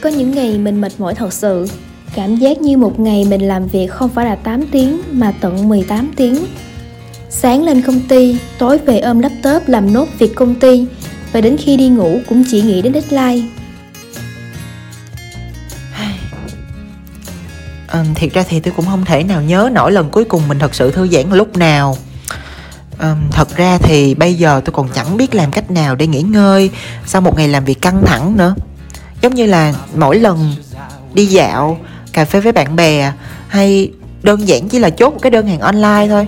Có những ngày mình mệt mỏi thật sự, cảm giác như một ngày mình làm việc không phải là 8 tiếng mà tận 18 tiếng. Sáng lên công ty, tối về ôm laptop làm nốt việc công ty và đến khi đi ngủ cũng chỉ nghĩ đến deadline. à, thiệt ra thì tôi cũng không thể nào nhớ nổi lần cuối cùng mình thật sự thư giãn lúc nào à, thật ra thì bây giờ tôi còn chẳng biết làm cách nào để nghỉ ngơi sau một ngày làm việc căng thẳng nữa giống như là mỗi lần đi dạo cà phê với bạn bè hay đơn giản chỉ là chốt một cái đơn hàng online thôi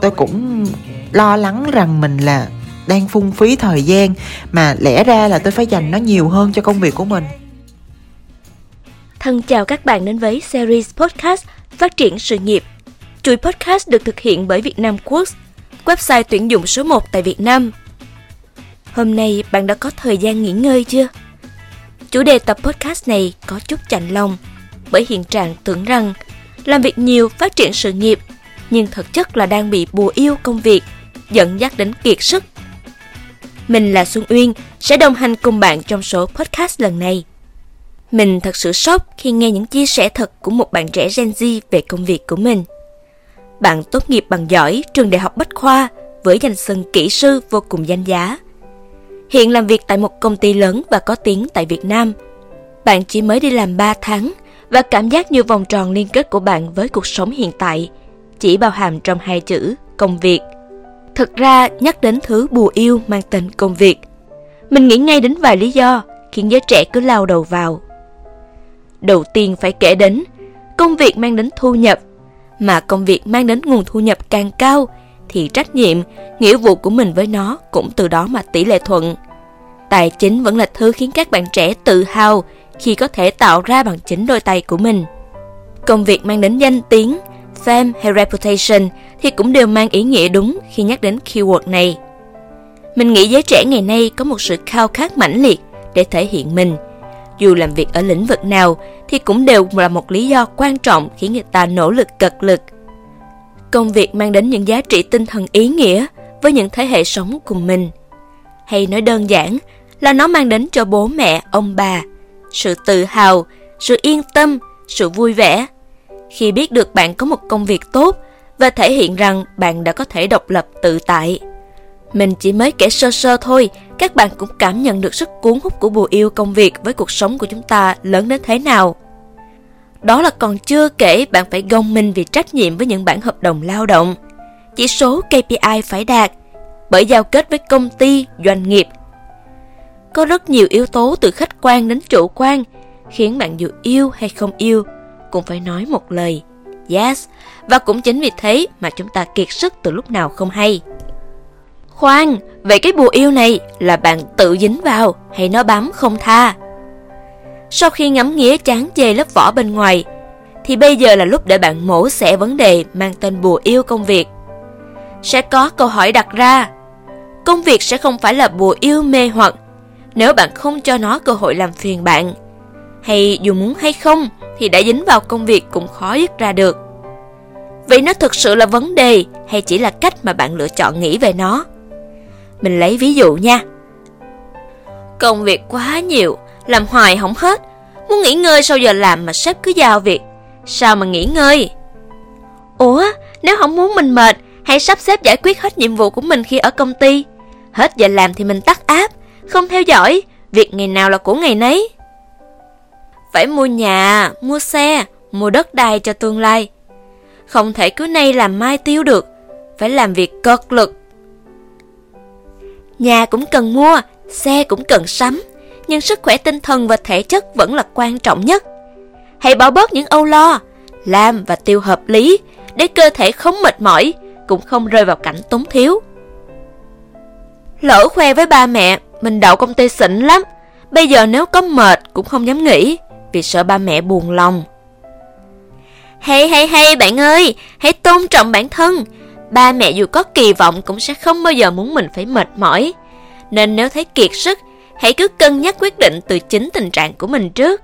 tôi cũng lo lắng rằng mình là đang phung phí thời gian mà lẽ ra là tôi phải dành nó nhiều hơn cho công việc của mình Thân chào các bạn đến với series podcast Phát triển sự nghiệp. Chuỗi podcast được thực hiện bởi Việt Nam Quốc, website tuyển dụng số 1 tại Việt Nam. Hôm nay bạn đã có thời gian nghỉ ngơi chưa? Chủ đề tập podcast này có chút chạnh lòng bởi hiện trạng tưởng rằng làm việc nhiều, phát triển sự nghiệp, nhưng thực chất là đang bị bùa yêu công việc, dẫn dắt đến kiệt sức. Mình là Xuân Uyên sẽ đồng hành cùng bạn trong số podcast lần này. Mình thật sự sốc khi nghe những chia sẻ thật của một bạn trẻ Gen Z về công việc của mình. Bạn tốt nghiệp bằng giỏi trường đại học Bách Khoa với danh xưng kỹ sư vô cùng danh giá. Hiện làm việc tại một công ty lớn và có tiếng tại Việt Nam. Bạn chỉ mới đi làm 3 tháng và cảm giác như vòng tròn liên kết của bạn với cuộc sống hiện tại chỉ bao hàm trong hai chữ công việc. Thực ra nhắc đến thứ bùa yêu mang tên công việc, mình nghĩ ngay đến vài lý do khiến giới trẻ cứ lao đầu vào đầu tiên phải kể đến công việc mang đến thu nhập mà công việc mang đến nguồn thu nhập càng cao thì trách nhiệm, nghĩa vụ của mình với nó cũng từ đó mà tỷ lệ thuận. Tài chính vẫn là thứ khiến các bạn trẻ tự hào khi có thể tạo ra bằng chính đôi tay của mình. Công việc mang đến danh tiếng, fame hay reputation thì cũng đều mang ý nghĩa đúng khi nhắc đến keyword này. Mình nghĩ giới trẻ ngày nay có một sự khao khát mãnh liệt để thể hiện mình. Dù làm việc ở lĩnh vực nào thì cũng đều là một lý do quan trọng khiến người ta nỗ lực cật lực. Công việc mang đến những giá trị tinh thần ý nghĩa với những thế hệ sống cùng mình. Hay nói đơn giản là nó mang đến cho bố mẹ, ông bà sự tự hào, sự yên tâm, sự vui vẻ. Khi biết được bạn có một công việc tốt và thể hiện rằng bạn đã có thể độc lập tự tại. Mình chỉ mới kể sơ sơ thôi, các bạn cũng cảm nhận được sức cuốn hút của bùa yêu công việc với cuộc sống của chúng ta lớn đến thế nào. Đó là còn chưa kể bạn phải gồng mình vì trách nhiệm với những bản hợp đồng lao động, chỉ số KPI phải đạt bởi giao kết với công ty, doanh nghiệp. Có rất nhiều yếu tố từ khách quan đến chủ quan khiến bạn dù yêu hay không yêu cũng phải nói một lời yes và cũng chính vì thế mà chúng ta kiệt sức từ lúc nào không hay. Khoan, vậy cái bùa yêu này là bạn tự dính vào hay nó bám không tha? Sau khi ngắm nghía chán chê lớp vỏ bên ngoài, thì bây giờ là lúc để bạn mổ xẻ vấn đề mang tên bùa yêu công việc. Sẽ có câu hỏi đặt ra. Công việc sẽ không phải là bùa yêu mê hoặc nếu bạn không cho nó cơ hội làm phiền bạn. Hay dù muốn hay không thì đã dính vào công việc cũng khó dứt ra được. Vậy nó thực sự là vấn đề hay chỉ là cách mà bạn lựa chọn nghĩ về nó? Mình lấy ví dụ nha. Công việc quá nhiều, làm hoài không hết. Muốn nghỉ ngơi sau giờ làm mà sếp cứ giao việc. Sao mà nghỉ ngơi? Ủa, nếu không muốn mình mệt, hãy sắp xếp giải quyết hết nhiệm vụ của mình khi ở công ty. Hết giờ làm thì mình tắt áp, không theo dõi, việc ngày nào là của ngày nấy. Phải mua nhà, mua xe, mua đất đai cho tương lai. Không thể cứ nay làm mai tiêu được, phải làm việc cật lực Nhà cũng cần mua, xe cũng cần sắm, nhưng sức khỏe tinh thần và thể chất vẫn là quan trọng nhất. Hãy bỏ bớt những âu lo, làm và tiêu hợp lý để cơ thể không mệt mỏi, cũng không rơi vào cảnh túng thiếu. Lỡ khoe với ba mẹ, mình đậu công ty xịn lắm, bây giờ nếu có mệt cũng không dám nghỉ, vì sợ ba mẹ buồn lòng. Hay hay hay bạn ơi, hãy tôn trọng bản thân, ba mẹ dù có kỳ vọng cũng sẽ không bao giờ muốn mình phải mệt mỏi. Nên nếu thấy kiệt sức, hãy cứ cân nhắc quyết định từ chính tình trạng của mình trước.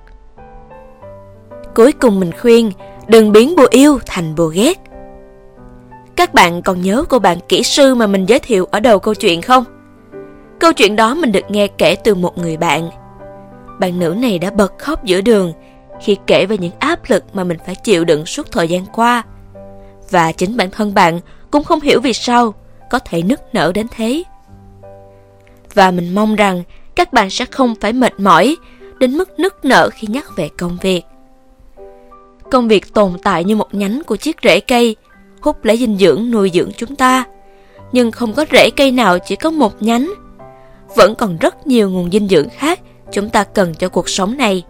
Cuối cùng mình khuyên, đừng biến bùa yêu thành bùa ghét. Các bạn còn nhớ cô bạn kỹ sư mà mình giới thiệu ở đầu câu chuyện không? Câu chuyện đó mình được nghe kể từ một người bạn. bạn nữ này đã bật khóc giữa đường khi kể về những áp lực mà mình phải chịu đựng suốt thời gian qua. Và chính bản thân bạn cũng không hiểu vì sao có thể nức nở đến thế. Và mình mong rằng các bạn sẽ không phải mệt mỏi đến mức nức nở khi nhắc về công việc. Công việc tồn tại như một nhánh của chiếc rễ cây, hút lấy dinh dưỡng nuôi dưỡng chúng ta. Nhưng không có rễ cây nào chỉ có một nhánh. Vẫn còn rất nhiều nguồn dinh dưỡng khác chúng ta cần cho cuộc sống này.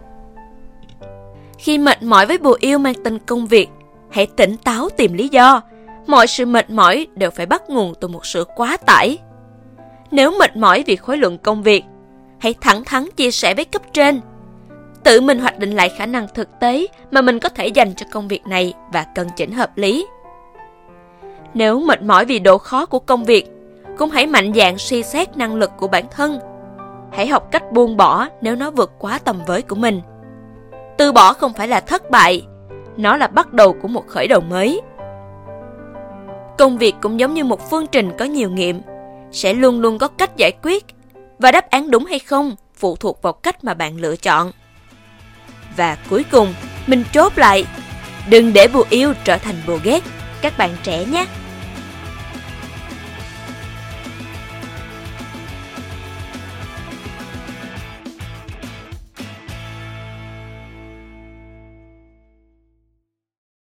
Khi mệt mỏi với bùa yêu mang tên công việc, hãy tỉnh táo tìm lý do. Mọi sự mệt mỏi đều phải bắt nguồn từ một sự quá tải. Nếu mệt mỏi vì khối lượng công việc, hãy thẳng thắn chia sẻ với cấp trên. Tự mình hoạch định lại khả năng thực tế mà mình có thể dành cho công việc này và cân chỉnh hợp lý. Nếu mệt mỏi vì độ khó của công việc, cũng hãy mạnh dạn suy xét năng lực của bản thân. Hãy học cách buông bỏ nếu nó vượt quá tầm với của mình. Từ bỏ không phải là thất bại, nó là bắt đầu của một khởi đầu mới. Công việc cũng giống như một phương trình có nhiều nghiệm, sẽ luôn luôn có cách giải quyết và đáp án đúng hay không phụ thuộc vào cách mà bạn lựa chọn. Và cuối cùng, mình chốt lại, đừng để bùa yêu trở thành bùa ghét, các bạn trẻ nhé.